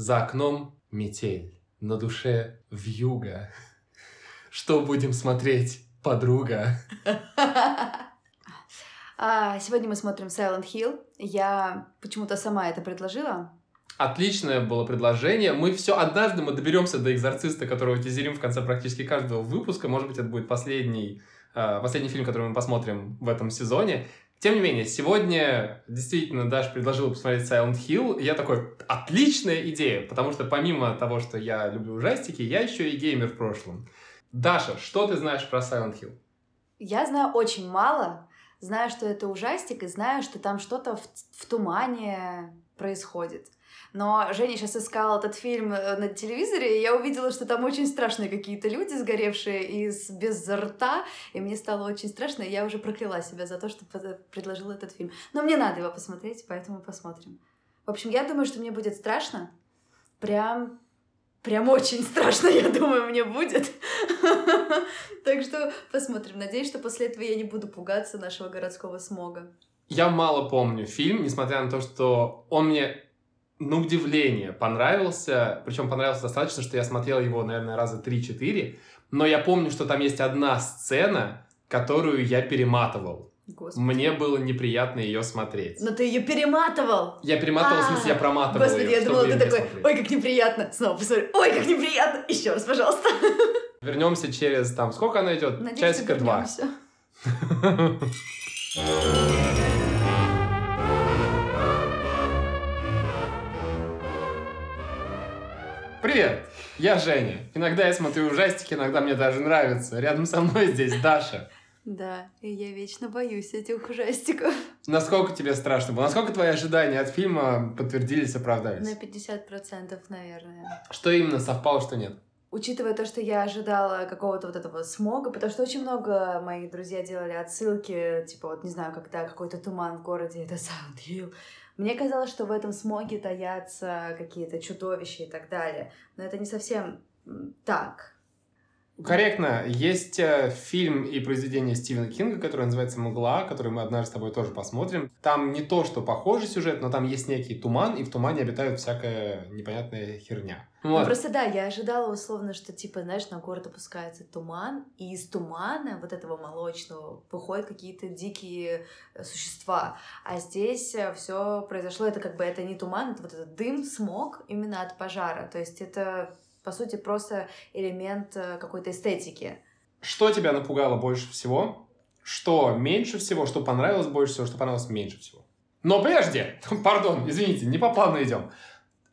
За окном метель, на душе вьюга. Что будем смотреть, подруга? А, сегодня мы смотрим Silent Hill. Я почему-то сама это предложила. Отличное было предложение. Мы все однажды мы доберемся до экзорциста, которого тизерим в конце практически каждого выпуска. Может быть, это будет последний, э, последний фильм, который мы посмотрим в этом сезоне. Тем не менее, сегодня действительно Даша предложила посмотреть Silent Hill. Я такой, отличная идея, потому что помимо того, что я люблю ужастики, я еще и геймер в прошлом. Даша, что ты знаешь про Silent Hill? Я знаю очень мало. Знаю, что это ужастик, и знаю, что там что-то в, в тумане происходит. Но Женя сейчас искал этот фильм э, на телевизоре, и я увидела, что там очень страшные какие-то люди, сгоревшие из без рта, и мне стало очень страшно, и я уже прокляла себя за то, что предложила этот фильм. Но мне надо его посмотреть, поэтому посмотрим. В общем, я думаю, что мне будет страшно. Прям Прям очень страшно, я думаю, мне будет. Так что посмотрим. Надеюсь, что после этого я не буду пугаться нашего городского смога. Я мало помню фильм, несмотря на то, что он мне на удивление понравился, причем понравился достаточно, что я смотрел его, наверное, раза 3-4, но я помню, что там есть одна сцена, которую я перематывал. Господи. Мне было неприятно ее смотреть. Но ты ее перематывал. Я перематывал, в смысле, я проматывал Господи, ее, я думала, ты такой, смотреть. ой, как неприятно. Снова посмотри, ой, как неприятно. Еще раз, пожалуйста. Вернемся через, там, сколько она идет? Надеюсь, Часика два. Привет, я Женя. Иногда я смотрю ужастики, иногда мне даже нравится. Рядом со мной здесь Даша. Да, и я вечно боюсь этих ужастиков. Насколько тебе страшно было? Насколько твои ожидания от фильма подтвердились, оправдались? На 50%, наверное. Что именно совпало, что нет? Учитывая то, что я ожидала какого-то вот этого смога, потому что очень много моих друзей делали отсылки, типа вот, не знаю, когда какой-то туман в городе, это Hill, мне казалось, что в этом смоге таятся какие-то чудовища и так далее. Но это не совсем так. Корректно. Есть э, фильм и произведение Стивена Кинга, которое называется «Мгла», который мы однажды с тобой тоже посмотрим. Там не то, что похожий сюжет, но там есть некий туман, и в тумане обитают всякая непонятная херня. Ну, вот. просто да, я ожидала условно, что типа, знаешь, на город опускается туман, и из тумана вот этого молочного выходят какие-то дикие э, существа. А здесь э, все произошло, это как бы это не туман, это вот этот дым, смог именно от пожара. То есть это по сути, просто элемент э, какой-то эстетики. Что тебя напугало больше всего? Что меньше всего? Что понравилось больше всего? Что понравилось меньше всего? Но прежде, пардон, извините, не по плану идем.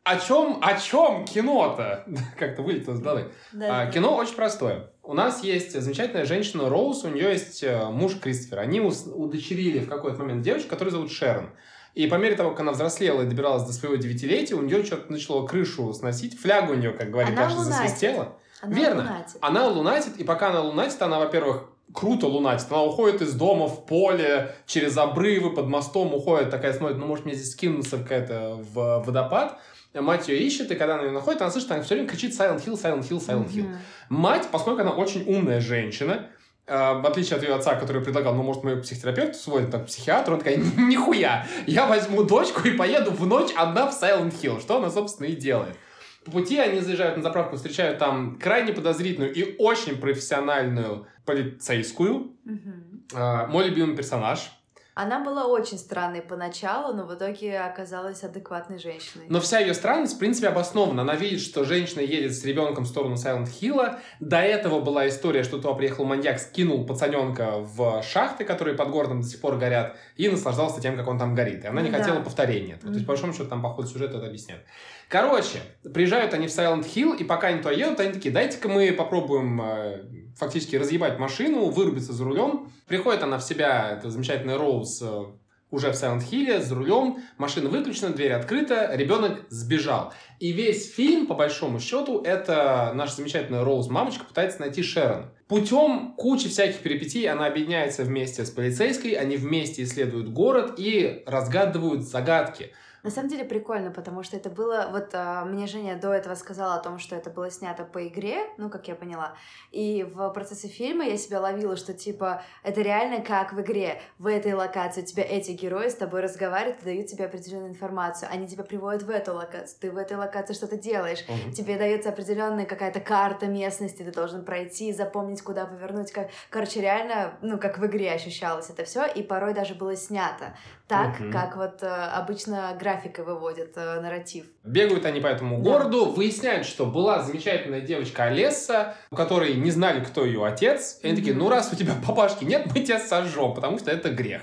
О чем, о чем кино-то? Как-то вылетело из головы. Да. А, кино очень простое. У нас есть замечательная женщина Роуз, у нее есть э, муж Кристофер. Они удочерили в какой-то момент девочку, которую зовут Шерон. И по мере того, как она взрослела и добиралась до своего девятилетия, у нее что-то начало крышу сносить. Флягу у нее, как говорит, она лунатит. засвистела. Она Верно. Лунатит. Она лунатит, и пока она лунатит, она, во-первых, круто лунатит. Она уходит из дома в поле, через обрывы, под мостом уходит, такая смотрит, ну, может, мне здесь скинуться какая-то в водопад. Мать ее ищет, и когда она ее находит, она слышит, она все время кричит Silent Hill, Silent Hill, Silent Hill. Mm-hmm. Мать, поскольку она очень умная женщина, в отличие от ее отца, который предлагал, ну, может, мы к психотерапевту сводим, так, к психиатру, он такая, нихуя, я возьму дочку и поеду в ночь одна в Silent Hill, что она, собственно, и делает. По пути они заезжают на заправку, встречают там крайне подозрительную и очень профессиональную полицейскую. Mm-hmm. Мой любимый персонаж, она была очень странной поначалу, но в итоге оказалась адекватной женщиной. Но вся ее странность, в принципе, обоснована. Она видит, что женщина едет с ребенком в сторону Сайлент Хилла. До этого была история, что туда приехал маньяк, скинул пацаненка в шахты, которые под городом до сих пор горят, и наслаждался тем, как он там горит. И она не да. хотела повторения. Mm-hmm. То есть, по большому счету, там по ходу сюжета это объясняют. Короче, приезжают они в Silent Hill, и пока они туда едут, они такие, дайте-ка мы попробуем э, фактически разъебать машину, вырубиться за рулем. Приходит она в себя, это замечательный Роуз, э, уже в Silent Hill, за рулем, машина выключена, дверь открыта, ребенок сбежал. И весь фильм, по большому счету, это наша замечательная Роуз мамочка пытается найти Шерон. Путем кучи всяких перипетий она объединяется вместе с полицейской, они вместе исследуют город и разгадывают загадки. На самом деле прикольно, потому что это было... Вот а, мне Женя до этого сказала о том, что это было снято по игре, ну, как я поняла. И в процессе фильма я себя ловила, что, типа, это реально как в игре. В этой локации у тебя эти герои с тобой разговаривают и дают тебе определенную информацию. Они тебя приводят в эту локацию. Ты в этой локации что-то делаешь. Мгм. Тебе дается определенная какая-то карта местности, ты должен пройти, запомнить, куда повернуть. Как... Короче, реально, ну, как в игре ощущалось это все, и порой даже было снято так, Мгм. как вот э, обычно графикой выводит э, нарратив. Бегают они по этому Да. городу, выясняют, что была замечательная девочка Олеса, у которой не знали, кто ее отец. И они такие, Мгм. ну раз у тебя папашки нет, мы тебя сожжем, потому что это грех.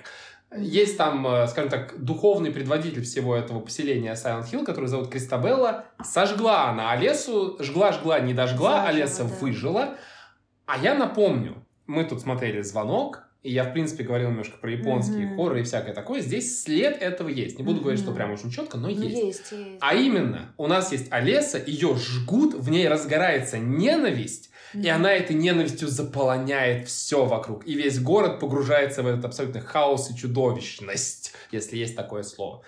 Есть там, э, скажем так, духовный предводитель всего этого поселения Silent Hill, который зовут Кристабелла. Сожгла она Олесу, жгла-жгла, не дожгла, Заживо, Олеса да. выжила. А я напомню, мы тут смотрели «Звонок», и я, в принципе, говорил немножко про японские Мгм. хорроры и всякое такое. Здесь след этого есть. Не буду говорить, что прям очень четко, но Ну, есть. есть, есть. А именно, у нас есть Олеса, ее жгут, в ней разгорается ненависть, и Мгм. она этой ненавистью заполоняет все вокруг. И весь город погружается в этот абсолютный хаос и чудовищность, если есть такое слово.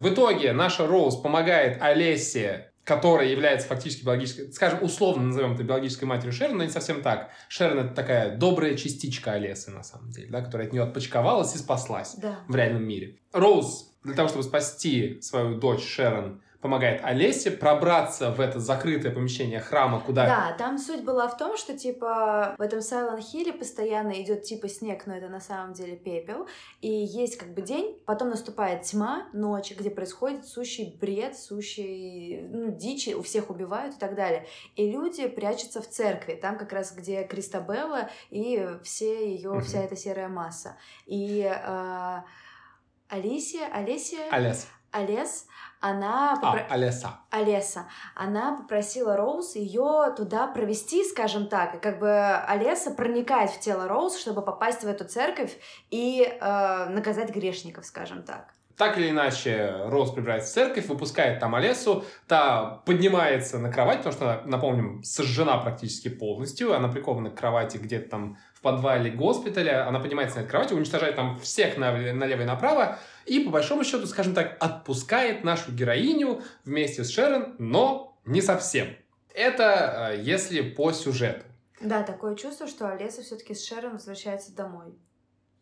В итоге наша Роуз помогает Олесе, которая является фактически биологической, скажем, условно назовем это биологической матерью Шерона, но не совсем так. Шерон это такая добрая частичка Олесы, на самом деле, да, которая от нее отпочковалась и спаслась Да. в реальном мире. Роуз для того, чтобы спасти свою дочь Шерон, помогает Олесе пробраться в это закрытое помещение храма, куда... Да, там суть была в том, что, типа, в этом Silent Hill постоянно идет, типа, снег, но это на самом деле пепел, и есть, как бы, день, потом наступает тьма, ночь, где происходит сущий бред, сущий, ну, дичь, у всех убивают и так далее. И люди прячутся в церкви, там как раз, где Кристабелла и все ее, Мгм. вся эта серая масса. И э, Алисия, Алисия, Олес. Олес, она... попро- А, Олеса. Олеса, она попросила Роуз ее туда провести, скажем так, и как бы Олеса проникает в тело Роуз, чтобы попасть в эту церковь и э, наказать грешников, скажем так. Так или иначе, Роуз прибирается в церковь, выпускает там Олесу, та поднимается на кровать, потому что, напомним, сожжена практически полностью, она прикована к кровати где-то там в подвале госпиталя, она поднимается на этой кровати, уничтожает там всех на- налево и направо, и, по большому счету, скажем так, отпускает нашу героиню вместе с Шерон, но не совсем. Это э, если по сюжету. Да, такое чувство, что Олеса все-таки с Шерон возвращается домой.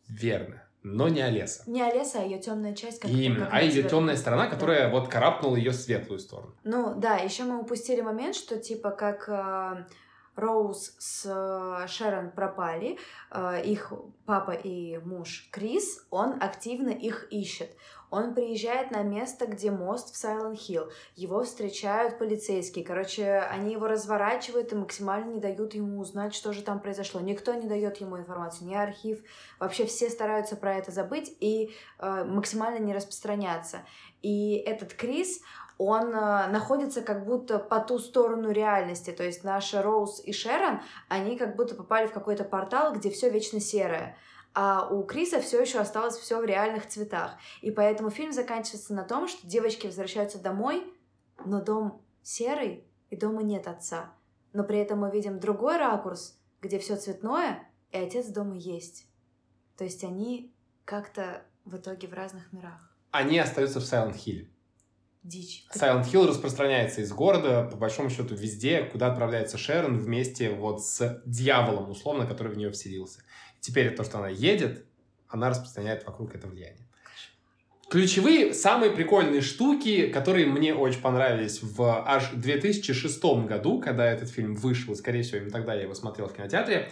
Верно. Но не Олеса. Не Олеса, а ее темная часть, как Именно. как А ее темная сторона, которая вот карабкнула ее светлую сторону. Ну да, еще мы упустили момент, что типа как э, Роуз с э, Шерон пропали, э, их папа и муж Крис, он активно их ищет. Он приезжает на место, где мост в Silent Hill. Его встречают полицейские. Короче, они его разворачивают и максимально не дают ему узнать, что же там произошло. Никто не дает ему информацию, ни архив. Вообще все стараются про это забыть и э, максимально не распространяться. И этот Крис, он э, находится как будто по ту сторону реальности. То есть наша Роуз и Шерон, они как будто попали в какой-то портал, где все вечно серое. А у Криса все еще осталось все в реальных цветах. И поэтому фильм заканчивается на том, что девочки возвращаются домой, но дом серый, и дома нет отца. Но при этом мы видим другой ракурс, где все цветное, и отец дома есть. То есть они как-то в итоге в разных мирах. Они остаются в Silent Hill. Дичь. Silent Hill распространяется из города, по большому счету, везде, куда отправляется Шерон вместе вот с дьяволом, условно, который в нее вселился. Теперь то, что она едет, она распространяет вокруг это влияние. Ключевые, самые прикольные штуки, которые мне очень понравились в аж 2006 году, когда этот фильм вышел, скорее всего, именно тогда я его смотрел в кинотеатре.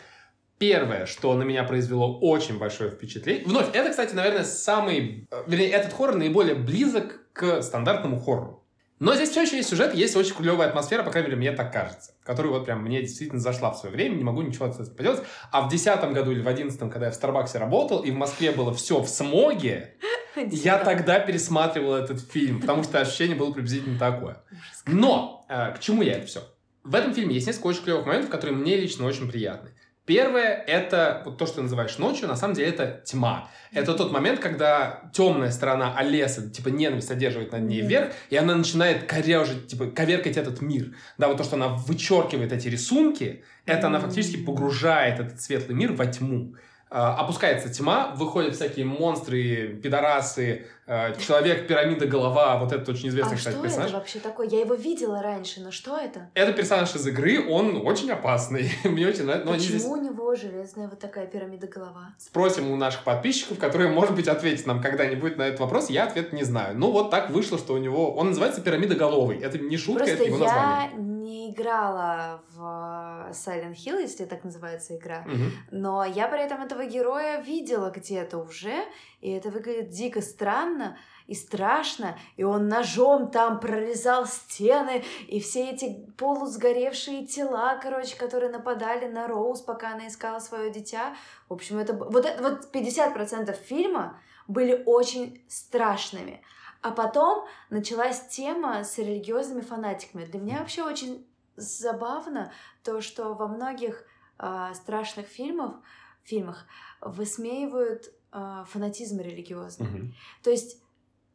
Первое, что на меня произвело очень большое впечатление. Вновь, это, кстати, наверное, самый... э, Вернее, этот хоррор наиболее близок к стандартному хоррору. Но здесь все еще есть сюжет, есть очень клевая атмосфера, по крайней мере, мне так кажется, которая вот прям мне действительно зашла в свое время, не могу ничего с этим поделать. А в десятом году или в одиннадцатом, когда я в Старбаксе работал, и в Москве было все в смоге, я тогда пересматривал этот фильм, потому что ощущение было приблизительно такое. Но, э, к чему я это все? В этом фильме есть несколько очень клевых моментов, которые мне лично очень приятны. Первое — это вот то, что ты называешь ночью, на самом деле это тьма. Это тот момент, когда темная сторона Олеса, типа ненависть одерживает над ней вверх, и она начинает корежить, типа коверкать этот мир. Да, вот то, что она вычеркивает эти рисунки, это она фактически погружает этот светлый мир во тьму. А, опускается тьма, выходят всякие монстры, пидорасы, а, человек, пирамида, голова, вот этот очень известный, а кстати, что персонаж. это вообще такое? Я его видела раньше, но что это? Это персонаж из игры, он очень опасный. Мне очень нравится. Но Почему здесь у него железная вот такая пирамида голова? спросим у наших подписчиков, которые, может быть, ответят нам когда-нибудь на этот вопрос. Я ответ не знаю. Ну, вот так вышло, что у него... Он называется пирамида головый. Это не шутка, Просто это его я название. Не играла в Silent Hill, если так называется игра. Мгм. Но я при этом этого героя видела где-то уже, и это выглядит дико странно и страшно, и он ножом там прорезал стены, и все эти полусгоревшие тела, короче, которые нападали на Роуз, пока она искала свое дитя. В общем, это вот, это, вот 50% фильма были очень страшными. А потом началась тема с религиозными фанатиками. Для меня вообще очень забавно то, что во многих а, страшных фильмах, фильмах высмеивают а, фанатизм религиозный. Мгм. То есть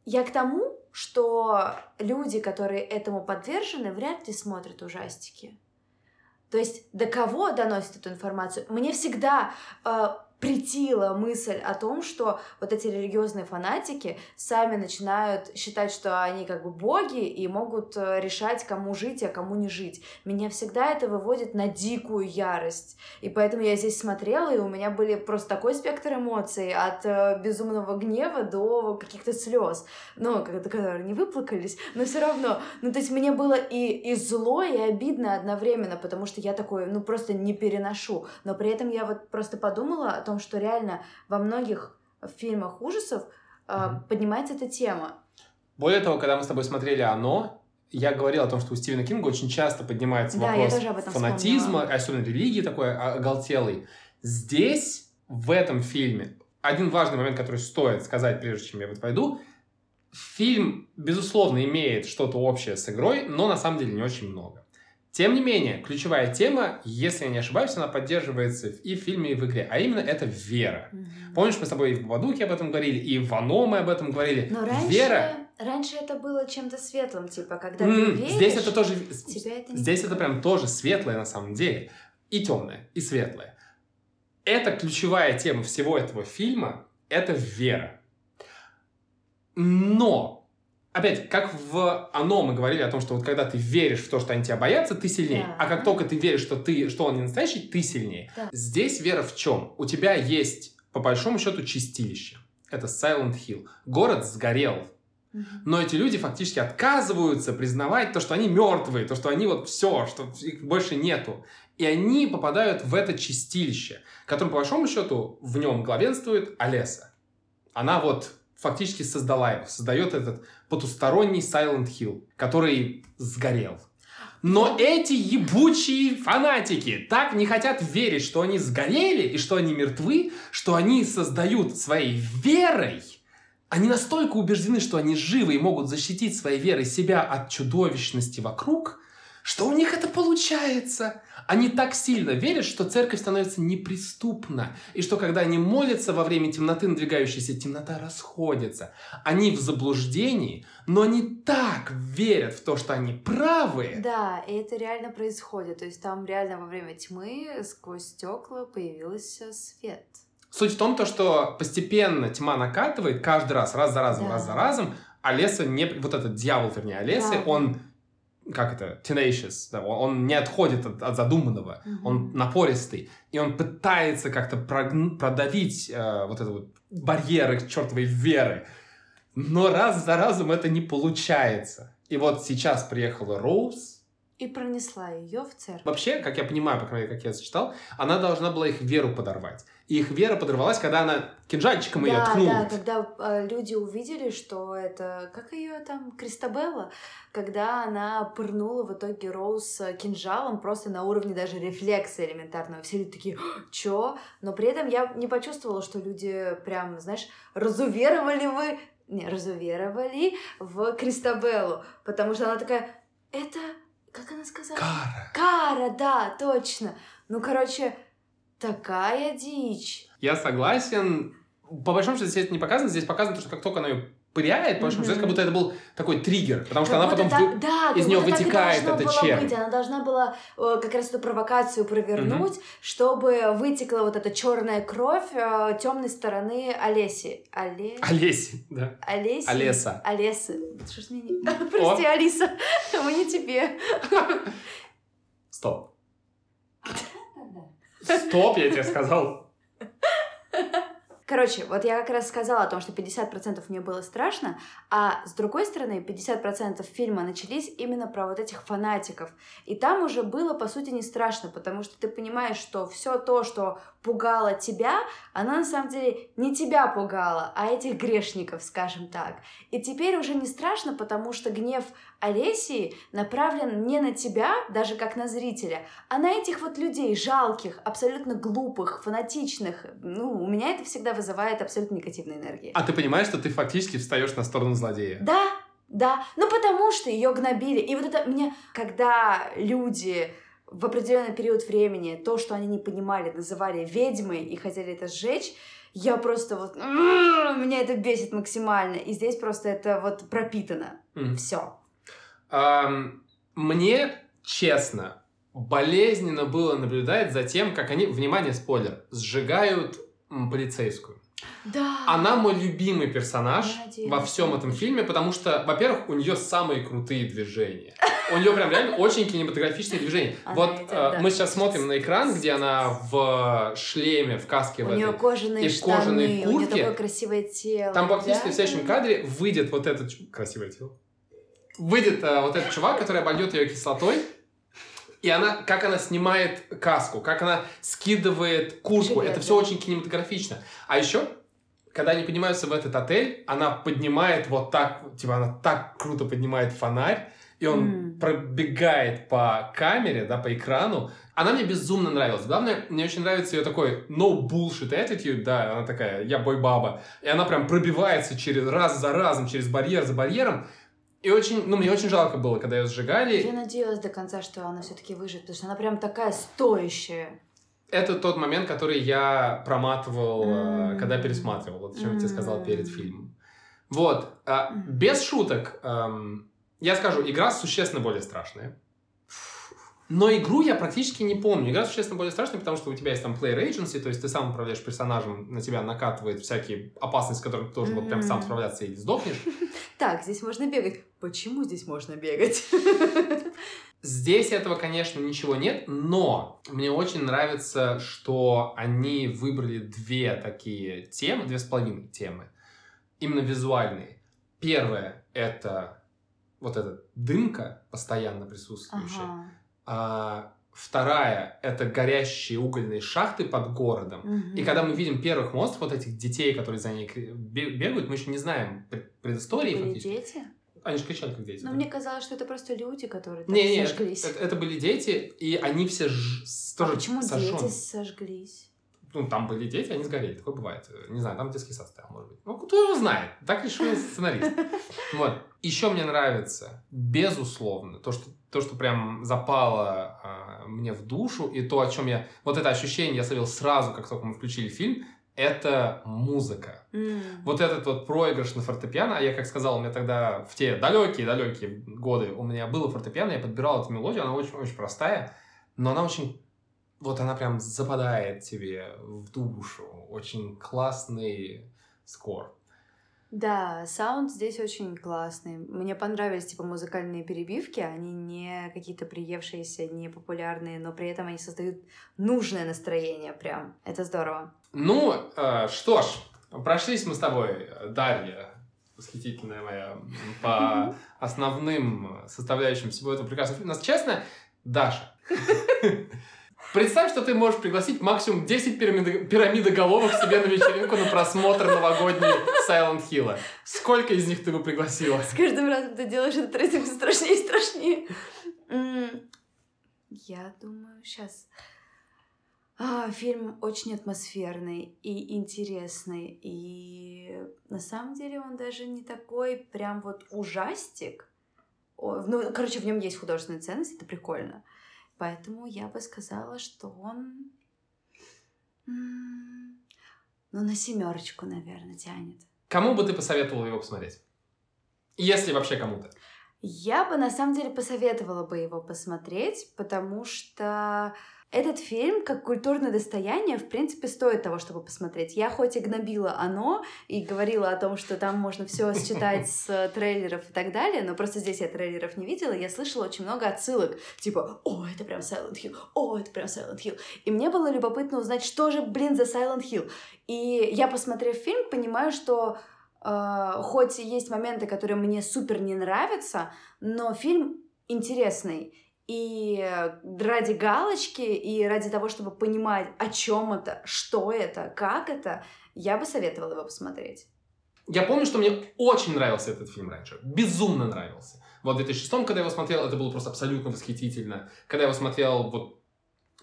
я к тому, что люди, которые этому подвержены, вряд ли смотрят ужастики. То есть до кого доносит эту информацию? Мне всегда э, притила мысль о том, что вот эти религиозные фанатики сами начинают считать, что они как бы боги и могут э, решать, кому жить, а кому не жить. Меня всегда это выводит на дикую ярость. И поэтому я здесь смотрела, и у меня были просто такой спектр эмоций от э, безумного гнева до каких-то слез. Ну, которые не выплакались, но все равно. Ну, то есть мне было и, и зло, и обидно одновременно, потому что я такое, ну, просто не переношу. Но при этом я вот просто подумала том, что реально во многих фильмах ужасов э, поднимается эта тема. Более того, когда мы с тобой смотрели «Оно», я говорил о том, что у Стивена Кинга очень часто поднимается Да, вопрос фанатизма, вспомнила. особенно религии такой оголтелый. Здесь, в этом фильме, один важный момент, который стоит сказать, прежде чем я в это пойду, фильм, безусловно, имеет что-то общее с игрой, но на самом деле не очень много. Тем не менее, ключевая тема, если я не ошибаюсь, она поддерживается и в фильме, и в игре, а именно это вера. Помнишь, мы с тобой и в Бабадуке об этом говорили, и в «Оно» мы об этом говорили. Но раньше, Вера раньше это было чем-то светлым, типа, когда М, ты веришь, Здесь это тоже... тебя это Здесь это прям тоже светлое на самом деле. И темное, и светлое. Это ключевая тема всего этого фильма. Это вера. Но, опять, как в «Оно» мы говорили о том, что вот когда ты веришь в то, что они тебя боятся, ты сильнее. Да. А как только ты веришь, что, ты, что он не настоящий, ты сильнее. Да. Здесь вера в чем? У тебя есть, по большому счету, чистилище. Это Silent Hill. Город сгорел. Но эти люди фактически отказываются признавать то, что они мертвые, то, что они вот все, что их больше нету. И они попадают в это чистилище, которое, по большому счету, в нем главенствует Олеса. Она вот фактически создала его, создает этот потусторонний Silent Hill, который сгорел. Но эти ебучие фанатики так не хотят верить, что они сгорели и что они мертвы, что они создают своей верой они настолько убеждены, что они живы и могут защитить своей верой себя от чудовищности вокруг, что у них это получается. Они так сильно верят, что церковь становится неприступна, и что когда они молятся во время темноты, надвигающейся темнота расходится. Они в заблуждении, но они так верят в то, что они правы. Да, и это реально происходит. То есть там реально во время тьмы сквозь стекла появился свет. Суть в том, то, что постепенно тьма накатывает каждый раз, раз за разом, Да. раз за разом, а Леса не... Вот этот дьявол, вернее, Олесы, Да. он как это, tenacious, да, он он не отходит от, от задуманного, Мгм. он напористый, и он пытается как-то прогн- продавить э, вот это вот барьеры чертовой веры, но раз за разом это не получается. И вот сейчас приехала Роуз, И пронесла ее в церковь. Вообще, как я понимаю, по крайней мере, как я зачитал, она должна была их веру подорвать. И их вера подорвалась, когда она кинжальчиком ее да, ткнула. да, когда э, люди увидели, что это, как ее там, Кристабелла, когда она пырнула в итоге Роуз э, кинжалом просто на уровне даже рефлекса элементарного. Все люди такие, чё? Но при этом я не почувствовала, что люди прям, знаешь, разуверовали вы, не, разуверовали в Кристабеллу, потому что она такая, это, как она сказала? Кара. Кара, да, точно. Ну, короче, такая дичь. Я согласен. По большому счету здесь это не показано. Здесь показано, то, что как только она ее пыряет, потому что, знаешь, как будто это был такой триггер, потому что Как она потом... та- да, из и вытекает было чернь. быть. Она должна была э, как раз эту провокацию провернуть, чтобы вытекла вот эта черная кровь темной стороны Олеси. Оле... Олеси, да. Олеси? Олеса. Олесы. Что ж мне не... Прости, Алиса, мы не тебе. Стоп. Стоп, я тебе сказал. Короче, вот я как раз сказала о том, что 50% мне было страшно, а с другой стороны, 50% фильма начались именно про вот этих фанатиков. И там уже было, по сути, не страшно, потому что ты понимаешь, что все то, что пугало тебя, оно на самом деле не тебя пугало, а этих грешников, скажем так. И теперь уже не страшно, потому что гнев Олесии направлен не на тебя, даже как на зрителя, а на этих вот людей жалких, абсолютно глупых, фанатичных. Ну, у меня это всегда вызывает абсолютно негативные энергии. А ты понимаешь, что ты фактически встаешь на сторону злодея? Да, да, ну потому что ее гнобили. И вот это мне, когда люди в определенный период времени то, что они не понимали, называли ведьмой и хотели это сжечь, я просто вот... м, Меня это бесит максимально. И здесь просто это вот пропитано. Мгм. Все. Ам, Мне, честно, болезненно было наблюдать за тем, как они, внимание, спойлер, сжигают полицейскую. Да. Она мой любимый персонаж надеюсь, во всем этом фильме, потому что, во-первых, у нее самые крутые движения. У нее прям реально очень кинематографичные движения. Она Вот идет, э, да. мы сейчас смотрим на экран, где она в шлеме, в каске в У нее этой. кожаные и в штаны, кожаной у нее такое красивое тело. Там практически да? в следующем кадре выйдет вот этот... Красивое тело. Выйдет э, вот этот чувак, который обольет ее кислотой, и она, как она снимает каску, как она скидывает куртку, Жилет, это все да. очень кинематографично. А еще, когда они поднимаются в этот отель, она поднимает вот так, типа она так круто поднимает фонарь, и он М. пробегает по камере, да, по экрану. Она мне безумно нравилась. Главное, мне очень нравится ее такой no bullshit attitude, да, она такая, я бой-баба. И она прям пробивается через раз за разом, через барьер за барьером. И очень, ну, мне очень жалко было, когда ее сжигали. Я надеялась до конца, что она все-таки выживет, потому что она прям такая стоящая. Это тот момент, который я проматывал, М. когда пересматривал, вот о чем я тебе сказал перед фильмом. Вот, М. без шуток, эм, я скажу, игра существенно более страшная. Но игру я практически не помню. Игра существенно более страшная, потому что у тебя есть там player agency, то есть ты сам управляешь персонажем, на тебя накатывает всякие опасности, с которыми ты тоже вот прям сам справляться и сдохнешь. Так, здесь можно бегать. Почему здесь можно бегать? Здесь этого, конечно, ничего нет, но мне очень нравится, что они выбрали две такие темы, две с половиной темы, именно визуальные. Первое — это вот эта дымка, постоянно присутствующая. Ага. А вторая — это горящие угольные шахты под городом. Мгм. И когда мы видим первых монстров, вот этих детей, которые за ней бегают, мы еще не знаем пред- предыстории Это были фактически. дети? Они же кричали, как дети. Но да. мне казалось, что это просто люди, которые там Не, не, сожглись. это, это были дети, и они все ж- а тоже почему сожжённые. дети сожглись? Ну, там были дети, они сгорели. Такое бывает. Не знаю, там детский сад стоял, может быть. Ну, кто его знает. Так решил сценарист. Вот. Еще мне нравится, безусловно, то, что, то, что прям запало а, мне в душу, и то, о чем я... Вот это ощущение я словил сразу, как только мы включили фильм, это музыка. М. Вот этот вот проигрыш на фортепиано, а я, как сказал, у меня тогда в те далекие-далекие годы у меня было фортепиано, я подбирал эту мелодию, она очень-очень простая, но она очень... Вот она прям западает тебе в душу. Очень классный скор. Да, саунд здесь очень классный. Мне понравились, типа, музыкальные перебивки. Они не какие-то приевшиеся, не популярные, но при этом они создают нужное настроение прям. Это здорово. Ну, э, что ж, прошлись мы с тобой, Дарья, восхитительная моя, по основным составляющим всего этого прекрасного фильма. Но, честно, Даша, представь, что ты можешь пригласить максимум 10 пирамидо- пирамидоголовок себе на вечеринку на просмотр новогодней Silent Hill. Сколько из них ты бы пригласила? С каждым разом ты делаешь рейтинг всё страшнее и страшнее. Я думаю, сейчас... фильм очень атмосферный и интересный. И на самом деле он даже не такой прям вот ужастик. Ну, короче, в нем есть художественная ценность, это прикольно. Поэтому я бы сказала, что он... Ну, на семерочку, наверное, тянет. Кому бы ты посоветовал его посмотреть? Если вообще кому-то. Я бы на самом деле посоветовала бы его посмотреть, потому что этот фильм, как культурное достояние, в принципе, стоит того, чтобы посмотреть. Я хоть и гнобила оно и говорила о том, что там можно все считать с трейлеров и так далее, но просто здесь я трейлеров не видела, я слышала очень много отсылок, типа «О, это прям Silent Hill! О, это прям Silent Hill!» И мне было любопытно узнать, что же, блин, за Silent Hill. И я, посмотрев фильм, понимаю, что э, хоть есть моменты, которые мне супер не нравятся, но фильм интересный. И ради галочки, и ради того, чтобы понимать, о чем это, что это, как это, я бы советовала его посмотреть. Я помню, что мне очень нравился этот фильм раньше. Безумно нравился. Вот в 2006 когда я его смотрел, это было просто абсолютно восхитительно. Когда я его смотрел, вот,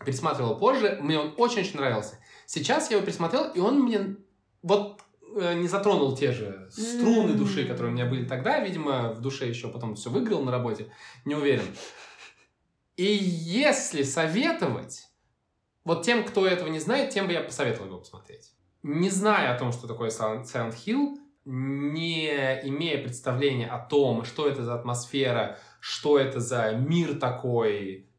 пересматривал позже, мне он очень-очень нравился. Сейчас я его пересмотрел, и он мне вот э, не затронул те же струны души, которые у меня были тогда. Видимо, в душе еще потом все выиграл на работе. Не уверен. И если советовать, вот тем, кто этого не знает, тем бы я посоветовал его посмотреть. Не зная о том, что такое Silent Hill, не имея представления о том, что это за атмосфера, что это за мир такой.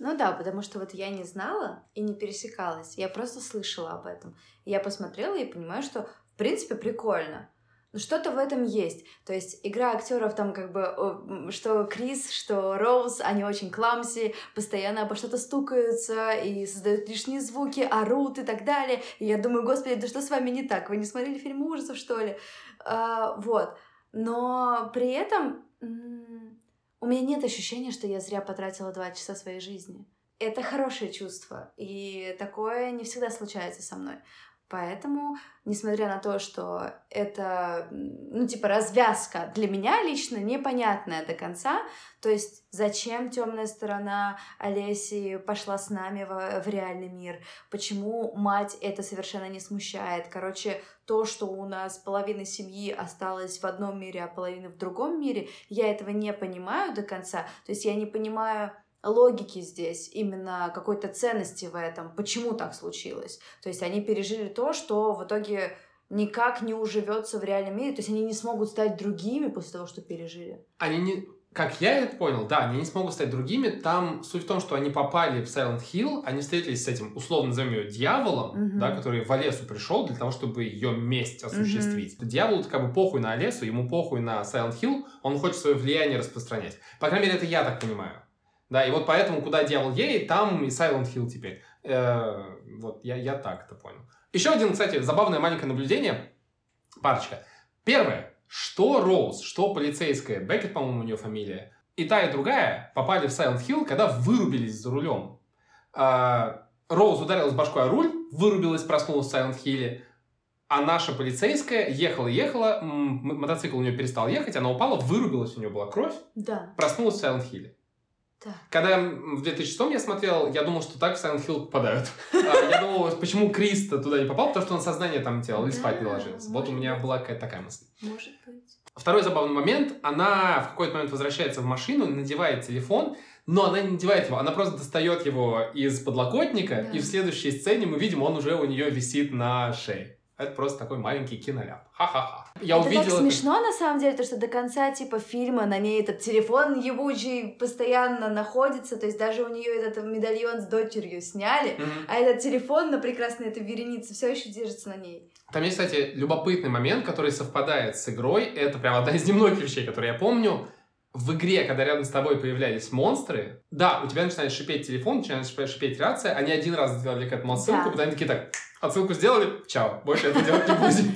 Ну да, потому что вот я не знала и не пересекалась, я просто слышала об этом. Я посмотрела и понимаю, что в принципе прикольно. Ну, что-то в этом есть. То есть игра актеров там как бы, что Крис, что Роуз, они очень кламси, постоянно обо что-то стукаются и создают лишние звуки, орут и так далее. И я думаю, господи, да что с вами не так? Вы не смотрели фильм ужасов, что ли? А, вот. Но при этом у меня нет ощущения, что я зря потратила два часа своей жизни. Это хорошее чувство, и такое не всегда случается со мной. Поэтому, несмотря на то, что это, ну, типа, развязка для меня лично непонятная до конца, то есть зачем темная сторона Олеси пошла с нами в, в реальный мир, почему мать это совершенно не смущает. Короче, то, что у нас половина семьи осталась в одном мире, а половина в другом мире, я этого не понимаю до конца. То есть я не понимаю, логики здесь, именно какой-то ценности в этом, почему так случилось. То есть они пережили то, что в итоге никак не уживется в реальном мире, то есть они не смогут стать другими после того, что пережили. Они не... Как я это понял, да, они не смогут стать другими. Там суть в том, что они попали в Silent Hill, они встретились с этим, условно назовем ее, дьяволом, mm-hmm. да, который в Олесу пришел для того, чтобы ее месть осуществить. Mm-hmm. Дьяволу как бы похуй на Олесу, ему похуй на Silent Hill, он хочет свое влияние распространять. По крайней мере, это я так понимаю. Да, и вот поэтому, куда дьявол едет, там и Silent Hill теперь. Э, вот, я, я так это понял. Еще один, кстати, забавное маленькое наблюдение. Парочка. Первое. Что Роуз, что полицейская, Беккет, по-моему, у нее фамилия, и та, и другая попали в Silent Hill, когда вырубились за рулем. Э, Роуз ударилась башкой о руль, вырубилась, проснулась в Silent Hill, а наша полицейская ехала-ехала, мотоцикл у нее перестал ехать, она упала, вырубилась, у нее была кровь, да. проснулась в Silent Hill. Да. Когда в 2006 я смотрел, я думал, что так в Silent Hill попадают. А, я думал, почему Крис туда не попал, потому что он сознание там делал и спать не ложился. Вот у меня была какая-то такая мысль. Может быть. Второй забавный момент. Она в какой-то момент возвращается в машину, надевает телефон, но она не надевает его, она просто достает его из подлокотника, и в следующей сцене мы видим, он уже у нее висит на шее. Это просто такой маленький киноляп. Ха-ха-ха. Я это увидел так это... смешно, на самом деле, то, что до конца, типа, фильма на ней этот телефон ебучий постоянно находится, то есть даже у нее этот медальон с дочерью сняли, mm-hmm. а этот телефон на прекрасной этой веренице все еще держится на ней. Там есть, кстати, любопытный момент, который совпадает с игрой. Это прям одна из немногих вещей, которые я помню в игре, когда рядом с тобой появлялись монстры, да, у тебя начинает шипеть телефон, начинает шипеть рация, они один раз сделали к этому отсылку, да. потом они такие так, отсылку сделали, чао, больше это делать не будем.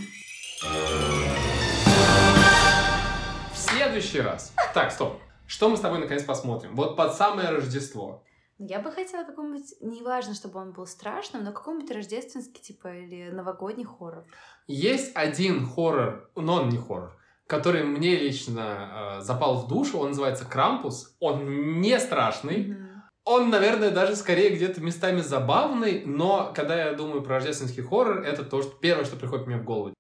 В следующий раз. Так, стоп. Что мы с тобой наконец посмотрим? Вот под самое Рождество. Я бы хотела какой-нибудь, неважно, чтобы он был страшным, но какой-нибудь рождественский, типа, или новогодний хоррор. Есть один хоррор, но он не хоррор который мне лично э, запал в душу. Он называется Крампус. Он не страшный. Mm-hmm. Он, наверное, даже скорее где-то местами забавный, но когда я думаю про рождественский хоррор, это то, что первое, что приходит мне в голову.